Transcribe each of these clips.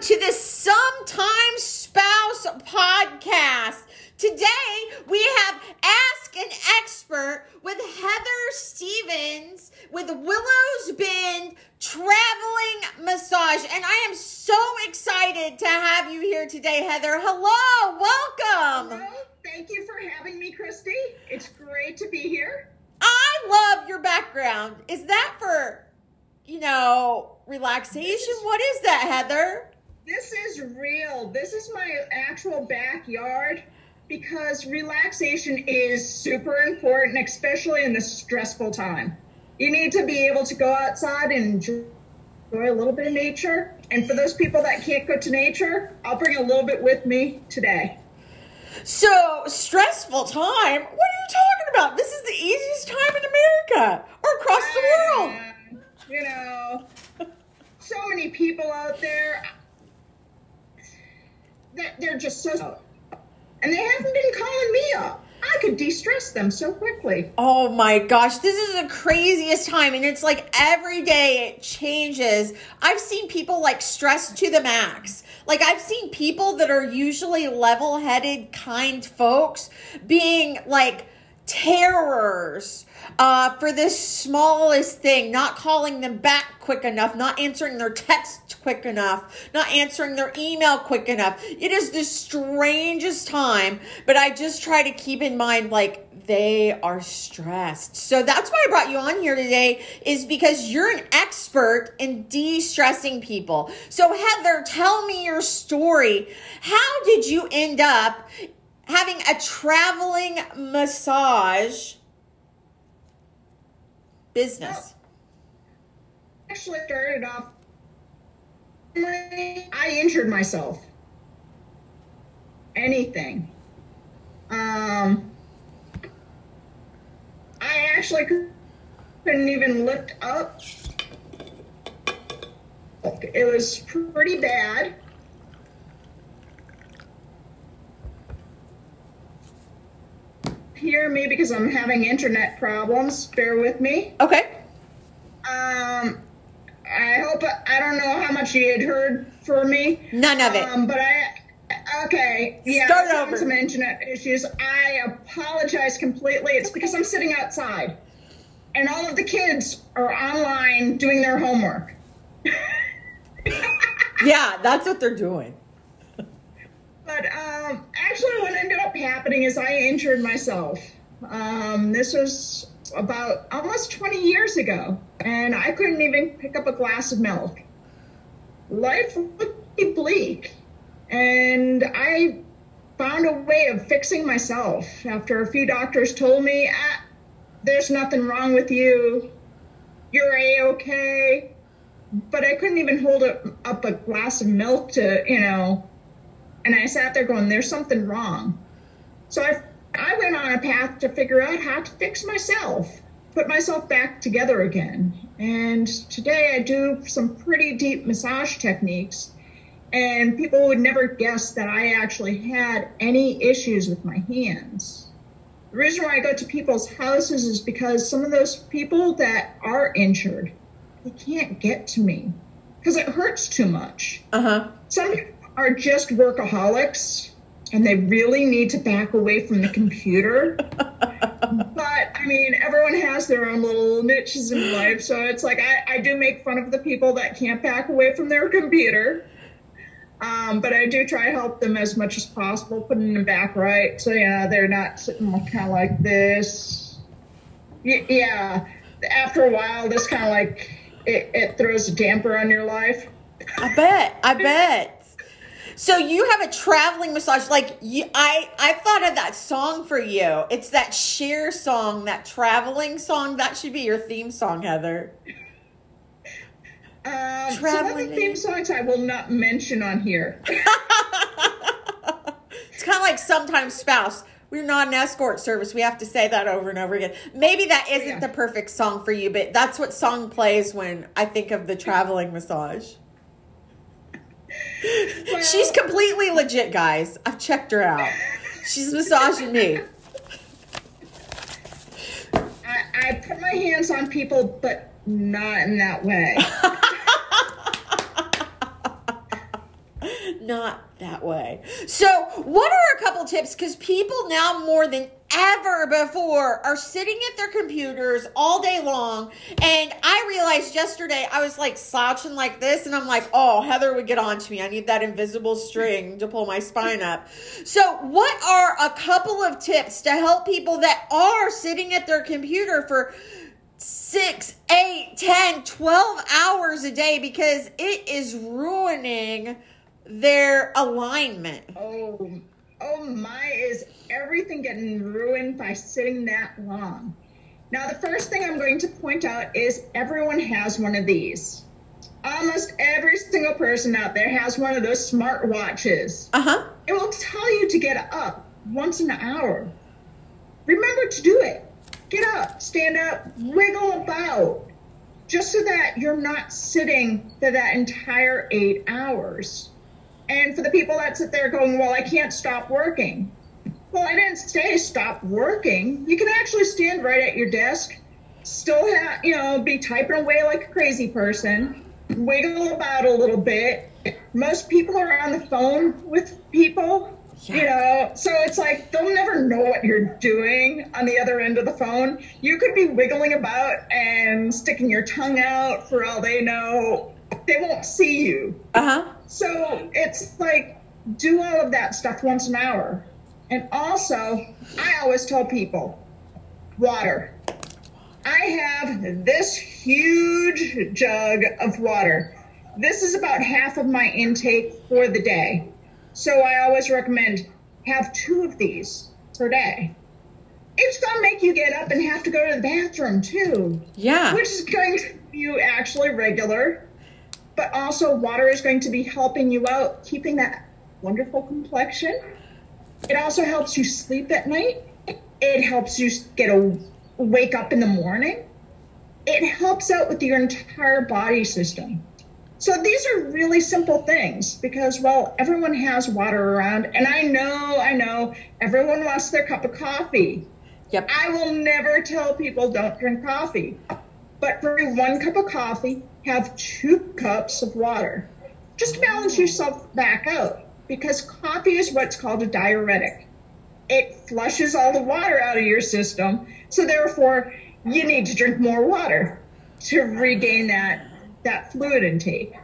to the Sometimes Spouse podcast. Today we have Ask an Expert with Heather Stevens with Willows Bend Traveling Massage. And I am so excited to have you here today, Heather. Hello, welcome. Hello, thank you for having me, Christy. It's great to be here. I love your background. Is that for, you know, relaxation? What is that, Heather? This is real. This is my actual backyard because relaxation is super important, especially in this stressful time. You need to be able to go outside and enjoy a little bit of nature. And for those people that can't go to nature, I'll bring a little bit with me today. So, stressful time? What are you talking about? This is the easiest time in America or across the world. Uh, you know, so many people out there they're just so and they haven't been calling me up. I could de-stress them so quickly. Oh my gosh, this is the craziest time. And it's like every day it changes. I've seen people like stressed to the max. Like I've seen people that are usually level headed, kind folks being like terrors uh, for this smallest thing, not calling them back quick enough, not answering their text quick enough, not answering their email quick enough. It is the strangest time, but I just try to keep in mind like they are stressed. So that's why I brought you on here today is because you're an expert in de-stressing people. So Heather, tell me your story. How did you end up having a traveling massage business? Actually, started off. I injured myself. Anything. Um, I actually couldn't even lift up. It was pretty bad. Hear me because I'm having internet problems. Bear with me. Okay. Um, I hope I don't know how much you had heard for me. None of it. Um, but I okay, yeah, Start I was having over. some internet issues. I apologize completely. It's because I'm sitting outside, and all of the kids are online doing their homework. Yeah, that's what they're doing. But um, actually, what ended up happening is I injured myself. Um, this was about almost 20 years ago, and I couldn't even pick up a glass of milk. Life looked bleak, and I found a way of fixing myself after a few doctors told me, ah, "There's nothing wrong with you. You're a okay." But I couldn't even hold up a glass of milk to, you know, and I sat there going, there's something wrong. So I, I went on a path to figure out how to fix myself, put myself back together again. And today I do some pretty deep massage techniques, and people would never guess that I actually had any issues with my hands. The reason why I go to people's houses is because some of those people that are injured, they can't get to me because it hurts too much Uh huh. some are just workaholics and they really need to back away from the computer. but I mean, everyone has their own little niches in life. So it's like I, I do make fun of the people that can't back away from their computer. Um, but I do try to help them as much as possible, putting them back right. So yeah, they're not sitting kind of like this. Y- yeah. After a while, this kind of like it, it throws a damper on your life. I bet. I bet. So you have a traveling massage, like you, I. I thought of that song for you. It's that Cher song, that traveling song. That should be your theme song, Heather. Um, some of Traveling. the theme songs I will not mention on here. It's kind of like sometimes spouse. We're not an escort service. We have to say that over and over again. Maybe that isn't Yeah. the perfect song for you, but that's what song plays when I think of the traveling massage. Well, She's completely legit, guys. I've checked her out. She's massaging me. I, I put my hands on people, but not in that way. not that way. So, what are a couple tips? Because people now more than ever before are sitting at their computers all day long. And I realized yesterday I was like slouching like this, and I'm like, oh, Heather would get on to me. I need that invisible string to pull my spine up. So, what are a couple of tips to help people that are sitting at their computer for six, eight, ten, twelve hours a day because it is ruining their alignment? Oh, oh my, is everything getting ruined by sitting that long? Now, the first thing I'm going to point out is everyone has one of these. Almost every single person out there has one of those smart watches. Uh huh. It will tell you to get up once an hour. Remember to do it. Get up, stand up, wiggle about, just so that you're not sitting for that entire eight hours. And for the people that sit there going, Well, I can't stop working. Well, I didn't say stop working. You can actually stand right at your desk, still have, you know, be typing away like a crazy person, wiggle about a little bit. Most people are on the phone with people you know, so it's like they'll never know what you're doing on the other end of the phone. You could be wiggling about and sticking your tongue out for all they know. They won't see you. Uh huh. So it's like do all of that stuff once an hour. And also, I always tell people water. I have this huge jug of water. This is about half of my intake for the day. So I always recommend have two of these per day. It's going to make you get up and have to go to the bathroom too. Yeah. Which is going to be you actually regular. But also, water is going to be helping you out, keeping that wonderful complexion. It also helps you sleep at night. It helps you get a wake up in the morning. It helps out with your entire body system. So these are really simple things because, well, everyone has water around. And I know, I know, everyone wants their cup of coffee. Yep. I will never tell people don't drink coffee. But for one cup of coffee, have two cups of water. Just balance yourself back out because coffee is what's called a diuretic. It flushes all the water out of your system. So therefore, you need to drink more water to regain that that fluid intake.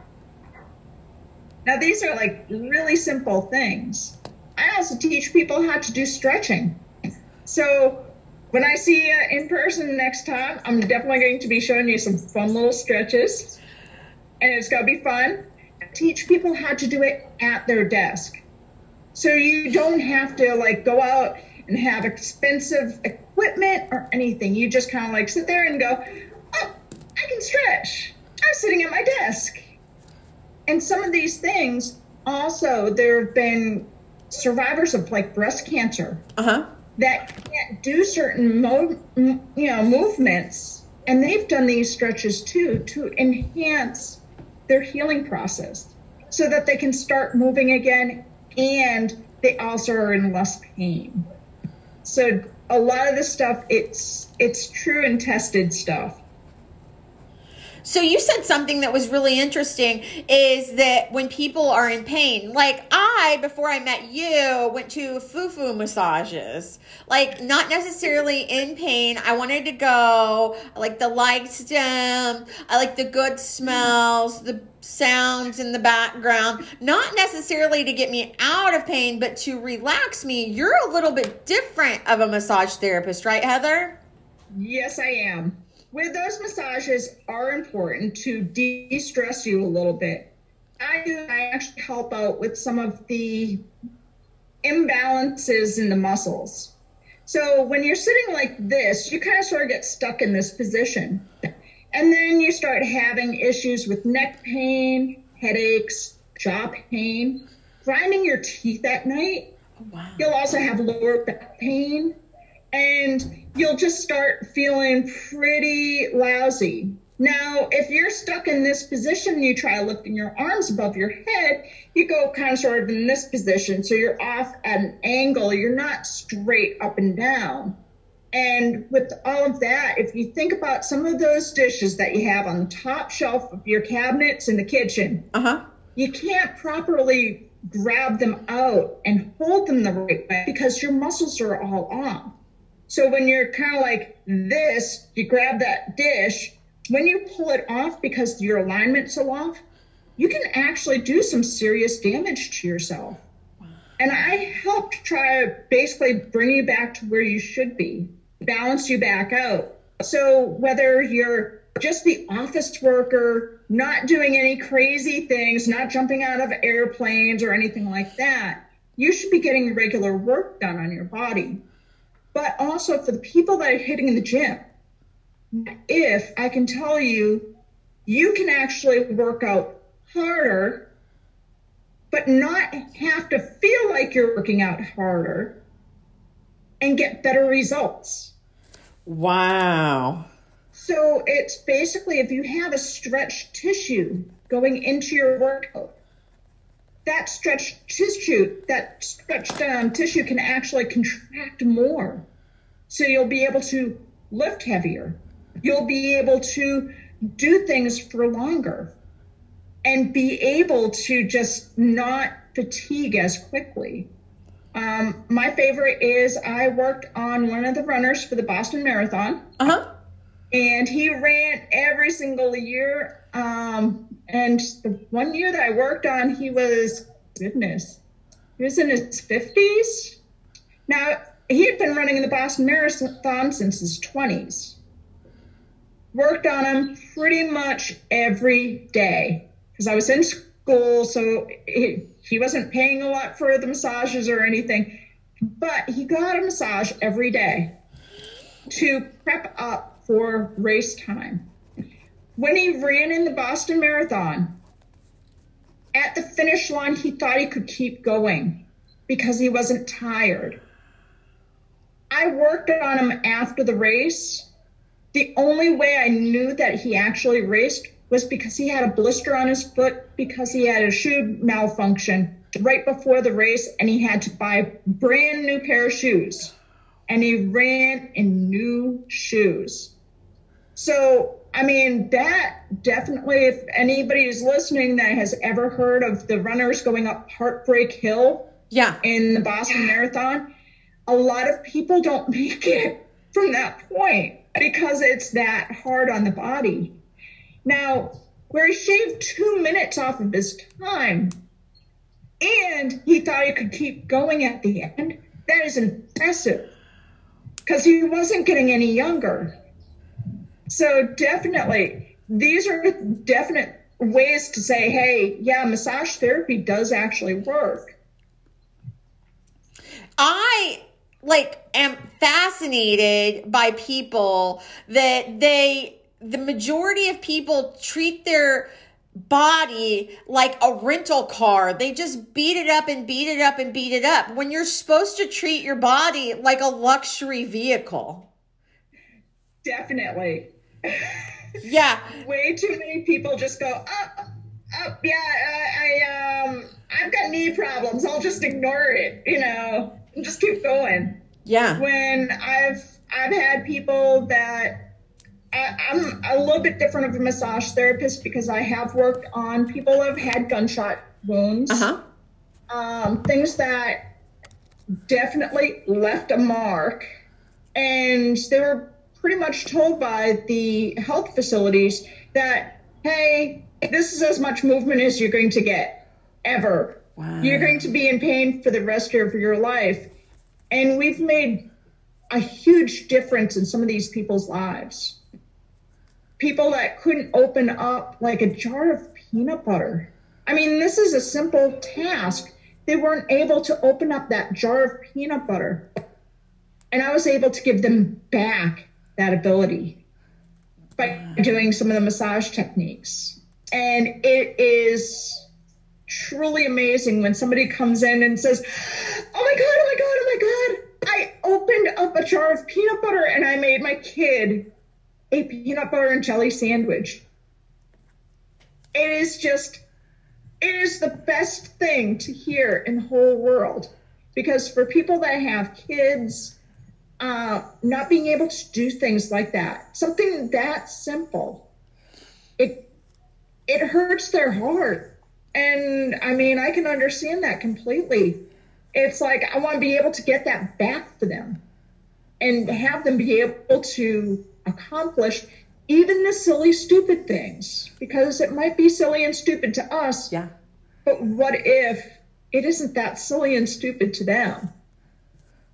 Now, these are like really simple things. I also teach people how to do stretching. So, when I see you in person next time, I'm definitely going to be showing you some fun little stretches. And it's going to be fun. Teach people how to do it at their desk. So you don't have to like go out and have expensive equipment or anything. You just kind of like sit there and go, oh, I can stretch. I'm sitting at my desk. And some of these things also, there have been survivors of like breast cancer uh-huh. That can't do certain mo- you know movements, and they've done these stretches too to enhance their healing process, so that they can start moving again, and they also are in less pain. So a lot of this stuff, it's it's true and tested stuff. So you said something that was really interesting is that when people are in pain, like I, before I met you, went to fufu massages. Like not necessarily in pain. I wanted to go. I like the light stem. I like the good smells, the sounds in the background. Not necessarily to get me out of pain, but to relax me. You're a little bit different of a massage therapist, right, Heather? Yes, I am with those massages are important to de-stress you a little bit. I do I actually help out with some of the imbalances in the muscles. So when you're sitting like this, you kind of sort of get stuck in this position. And then you start having issues with neck pain, headaches, jaw pain, grinding your teeth at night. Oh, wow. You'll also have lower back pain and you'll just start feeling pretty lousy. Now, if you're stuck in this position and you try lifting your arms above your head, you go kind of sort of in this position. So you're off at an angle. You're not straight up and down. And with all of that, if you think about some of those dishes that you have on the top shelf of your cabinets in the kitchen, uh-huh. you can't properly grab them out and hold them the right way because your muscles are all off. So when you're kind of like this, you grab that dish. When you pull it off because your alignment's so off, you can actually do some serious damage to yourself. And I helped try to basically bring you back to where you should be, balance you back out. So whether you're just the office worker, not doing any crazy things, not jumping out of airplanes or anything like that, you should be getting regular work done on your body. But also for the people that are hitting in the gym, if I can tell you, you can actually work out harder, but not have to feel like you're working out harder and get better results. Wow. So it's basically if you have a stretched tissue going into your workout, that stretched tissue, that stretched um, tissue can actually contract more. So you'll be able to lift heavier. You'll be able to do things for longer and be able to just not fatigue as quickly. Um, my favorite is I worked on one of the runners for the Boston Marathon. Uh huh. And he ran every single year. Um, and the one year that I worked on, he was, goodness, he was in his 50s. Now, he had been running in the Boston Marathon since his 20s. Worked on him pretty much every day because I was in school, so he, he wasn't paying a lot for the massages or anything. But he got a massage every day to prep up for race time. When he ran in the Boston Marathon, at the finish line, he thought he could keep going because he wasn't tired. I worked on him after the race. The only way I knew that he actually raced was because he had a blister on his foot because he had a shoe malfunction right before the race and he had to buy a brand new pair of shoes. And he ran in new shoes. So, I mean, that definitely, if anybody is listening that has ever heard of the runners going up Heartbreak Hill Yeah. in the Boston Marathon, a lot of people don't make it from that point because it's that hard on the body. Now, where he shaved two minutes off of his time and he thought he could keep going at the end, that is impressive because he wasn't getting any younger. So, definitely, these are definite ways to say, hey, yeah, massage therapy does actually work. I like am fascinated by people that they the majority of people treat their body like a rental car. They just beat it up and beat it up and beat it up when you're supposed to treat your body like a luxury vehicle. Definitely. Yeah. Way too many people just go, up, up, yeah, I, I, um, I've got knee problems. I'll just ignore it, you know, and just keep going. Yeah. When I've, I've had people that I, I'm a little bit different of a massage therapist because I have worked on people who have had gunshot wounds, Uh-huh. um, things that definitely left a mark. And they were pretty much told by the health facilities that, hey, this is as much movement as you're going to get ever. Wow. You're going to be in pain for the rest of your life. And we've made a huge difference in some of these people's lives. People that couldn't open up like a jar of peanut butter. I mean, this is a simple task. They weren't able to open up that jar of peanut butter. And I was able to give them back that ability by doing some of the massage techniques. And it is truly amazing when somebody comes in and says, Oh my God, oh my God, oh my God. I opened up a jar of peanut butter and I made my kid a peanut butter and jelly sandwich. It is just, it is the best thing to hear in the whole world. Because for people that have kids, uh, not being able to do things like that, something that simple, it it hurts their heart And I mean, I can understand that completely. It's like I want to be able to get that back for them and have them be able to accomplish even the silly, stupid things because it might be silly and stupid to us. Yeah. But what if it isn't that silly and stupid to them?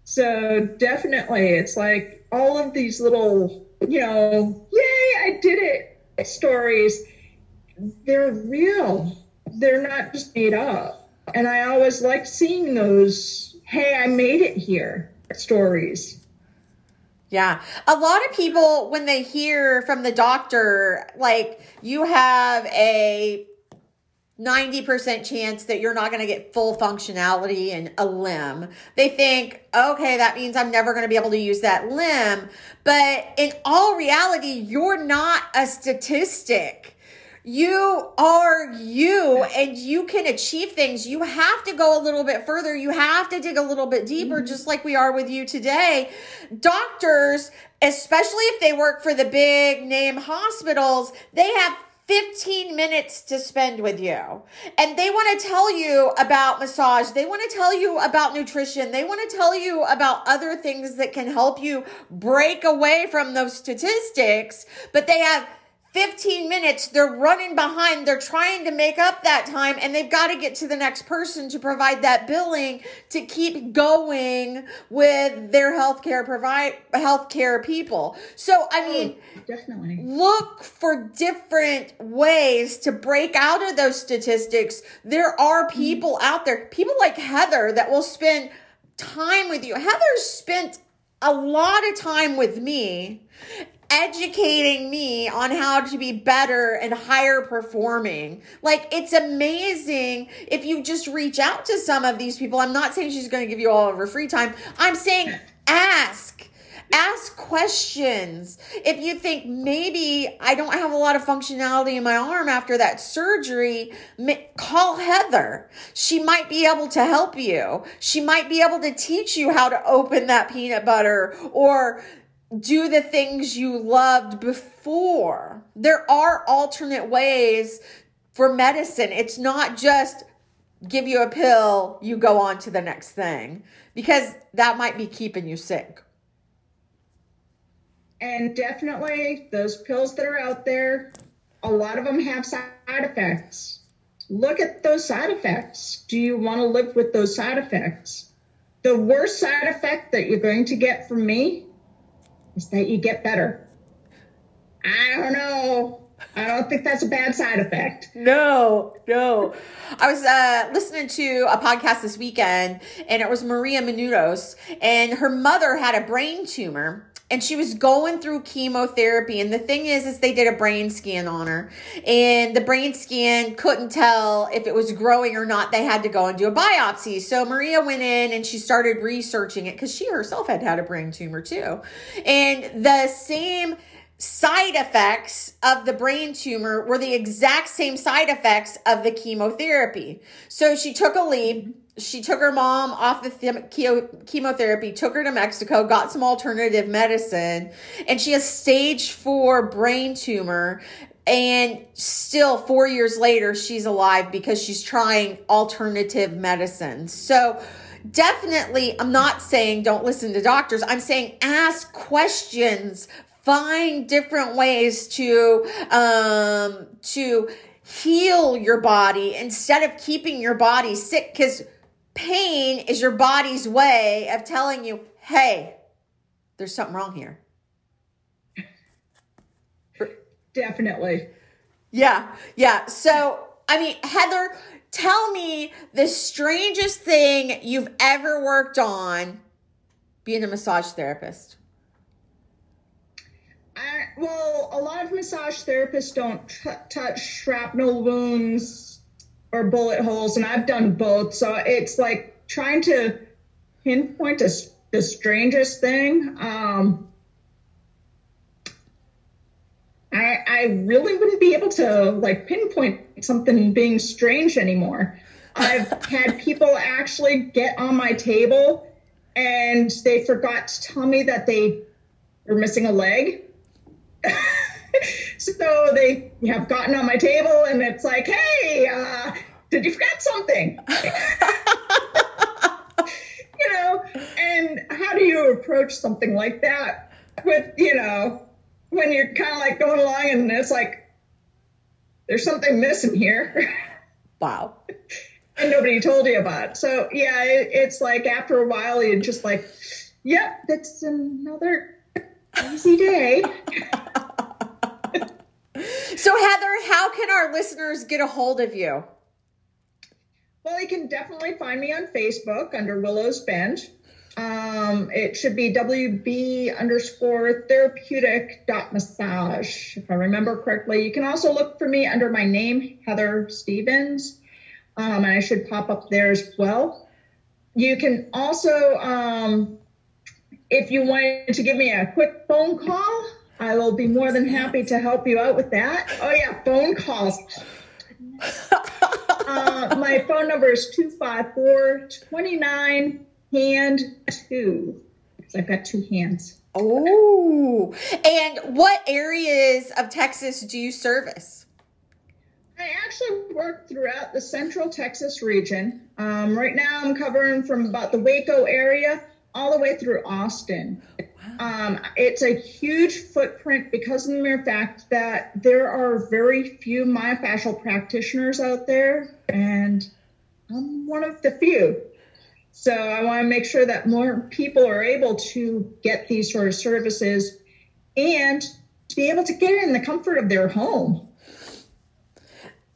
So definitely, it's like all of these little, you know, yay, I did it stories. They're real. They're not just made up. And I always like seeing those, hey, I made it here stories. Yeah. A lot of people, when they hear from the doctor, like you have a 90% chance that you're not going to get full functionality in a limb. They think, okay, that means I'm never going to be able to use that limb. But in all reality, you're not a statistic. You are you and you can achieve things. You have to go a little bit further. You have to dig a little bit deeper, mm-hmm. just like we are with you today. Doctors, especially if they work for the big name hospitals, they have 15 minutes to spend with you. And they want to tell you about massage. They want to tell you about nutrition. They want to tell you about other things that can help you break away from those statistics. But they have 15 minutes, they're running behind, they're trying to make up that time, and they've got to get to the next person to provide that billing to keep going with their healthcare provide healthcare people. So I oh, mean definitely look for different ways to break out of those statistics. There are mm-hmm. people mm-hmm. out there, people like Heather that will spend time with you. Heather spent a lot of time with me educating me on how to be better and higher performing. Like it's amazing if you just reach out to some of these people. I'm not saying she's going to give you all of her free time. I'm saying ask. Ask questions. If you think maybe I don't have a lot of functionality in my arm after that surgery, call Heather. She might be able to help you. She might be able to teach you how to open that peanut butter or do the things you loved before. There are alternate ways for medicine. It's not just give you a pill, you go on to the next thing, because that might be keeping you sick. And definitely, those pills that are out there, a lot of them have side effects. Look at those side effects. Do you want to live with those side effects? The worst side effect that you're going to get from me is that you get better. I don't know. I don't think that's a bad side effect. No, no. I was uh, listening to a podcast this weekend, and it was Maria Menounos, and her mother had a brain tumor and she was going through chemotherapy and the thing is is they did a brain scan on her. And the brain scan couldn't tell if it was growing or not. They had to go and do a biopsy. So maria went in and she started researching it because she herself had had a brain tumor too. And the same side effects of the brain tumor were the exact same side effects of the chemotherapy so she took a leap. she took her mom off the chemotherapy, took her to Mexico, got some alternative medicine, and she has stage four brain tumor. And still, four years later, she's alive because she's trying alternative medicine. So, definitely, I'm not saying don't listen to doctors. I'm saying ask questions, find different ways to um, to heal your body instead of keeping your body sick because pain is your body's way of telling you, hey, there's something wrong here. Definitely. Yeah, yeah. So, I mean, Heather, tell me the strangest thing you've ever worked on being a massage therapist. Well, a lot of massage therapists don't t- touch shrapnel wounds or bullet holes, and I've done both. So it's like trying to pinpoint a, the strangest thing. Um, I, I really wouldn't be able to like pinpoint something being strange anymore. I've had people actually get on my table and they forgot to tell me that they were missing a leg. so they have gotten on my table and it's like, hey, uh, Did you forget something? you know, and how do you approach something like that with, you know, when you're kind of like going along and it's like, there's something missing here. Wow. and nobody told you about it. So yeah, it, it's like after a while, you're just like, yep, that's another easy day. so Heather, how can our listeners get a hold of you? Well, you can definitely find me on Facebook under Willow's Bend. Um, it should be WB underscore therapeutic dot massage, if I remember correctly. You can also look for me under my name, Heather Stevens, um, and I should pop up there as well. You can also, um, if you wanted to give me a quick phone call, I will be more than happy to help you out with that. Oh, yeah, phone calls. uh, my phone number is 254 29 hand two because I've got two hands. Oh, and what areas of Texas do you service? I actually work throughout the central Texas region. Um, right now, I'm covering from about the Waco area all the way through Austin. Um, it's a huge footprint because of the mere fact that there are very few myofascial practitioners out there, and I'm one of the few. So I want to make sure that more people are able to get these sort of services and to be able to get it in the comfort of their home.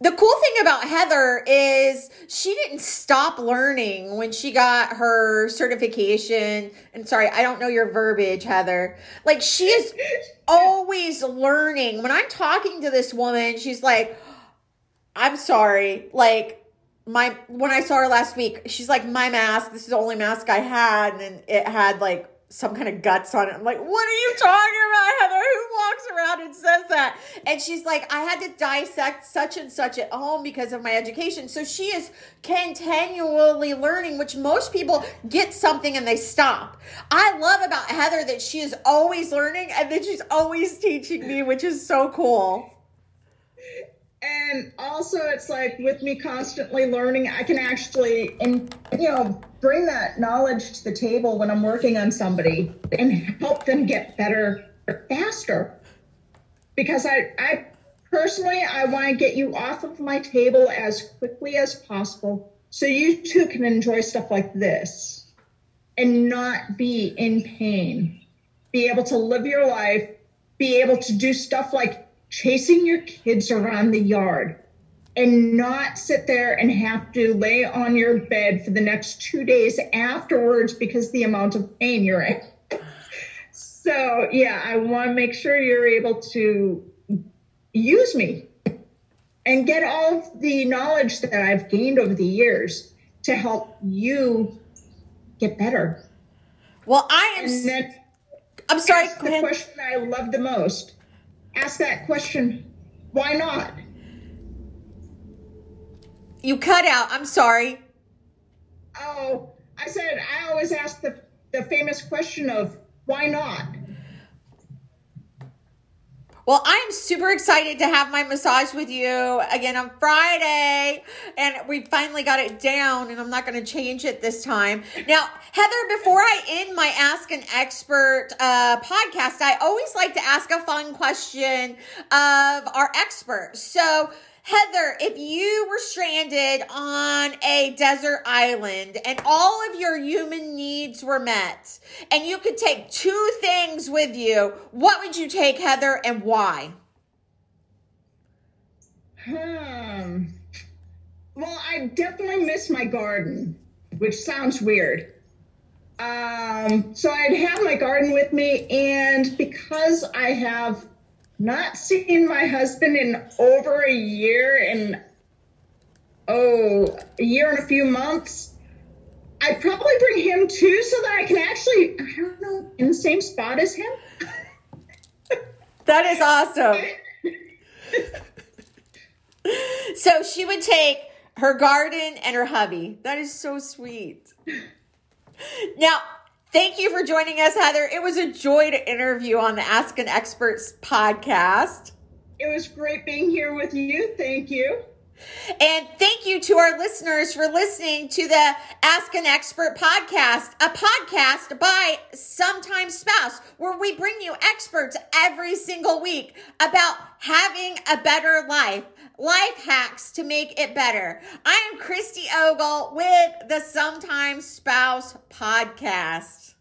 The cool thing about Heather is she didn't stop learning when she got her certification. And sorry, I don't know your verbiage, Heather. Like she is always learning. When I'm talking to this woman, she's like, I'm sorry. Like my when I saw her last week, she's like, my mask. This is the only mask I had, and it had like some kind of guts on it. I'm like, what are you talking about, Heather? Who walks around and says that? And she's like, I had to dissect such and such at home because of my education. So she is continually learning, which most people get something and they stop. I love about Heather that she is always learning and then she's always teaching me, which is so cool and also it's like with me constantly learning i can actually and you know bring that knowledge to the table when i'm working on somebody and help them get better faster. Because i i personally i want to get you off of my table as quickly as possible so you too can enjoy stuff like this and not be in pain. Be able to live your life be able to do stuff like chasing your kids around the yard and not sit there and have to lay on your bed for the next two days afterwards because the amount of pain you're in. so, yeah, I want to make sure you're able to use me and get all the knowledge that I've gained over the years to help you get better. Well, I am. And I'm sorry. the question I love the most ask that question why not? You cut out. I'm sorry. Oh, I said I always ask the, the famous question of why not? Well, I'm super excited to have my massage with you again on Friday. And we finally got it down, and I'm not going to change it this time. Now, Heather, before I end my Ask an Expert uh, podcast, I always like to ask a fun question of our expert. So, Heather, if you were stranded on a desert island and all of your human needs were met, and you could take two things with you, what would you take, Heather, and why? Hmm. Well, I definitely miss my garden, which sounds weird. Um, so I'd have my garden with me, and because I have not seen my husband in over a year and oh, a year and a few months. I'd probably bring him too so that I can actually, I don't know, in the same spot as him. that is awesome. so she would take her garden and her hubby. That is so sweet. Now, Thank you for joining us, Heather. It was a joy to interview on the Ask an Experts podcast. It was great being here with you. Thank you. And thank you to our listeners for listening to the Ask an Expert podcast, a podcast by Sometimes Spouse, where we bring you experts every single week about having a better life, life hacks to make it better. I am Christy Ogle with the Sometimes Spouse podcast.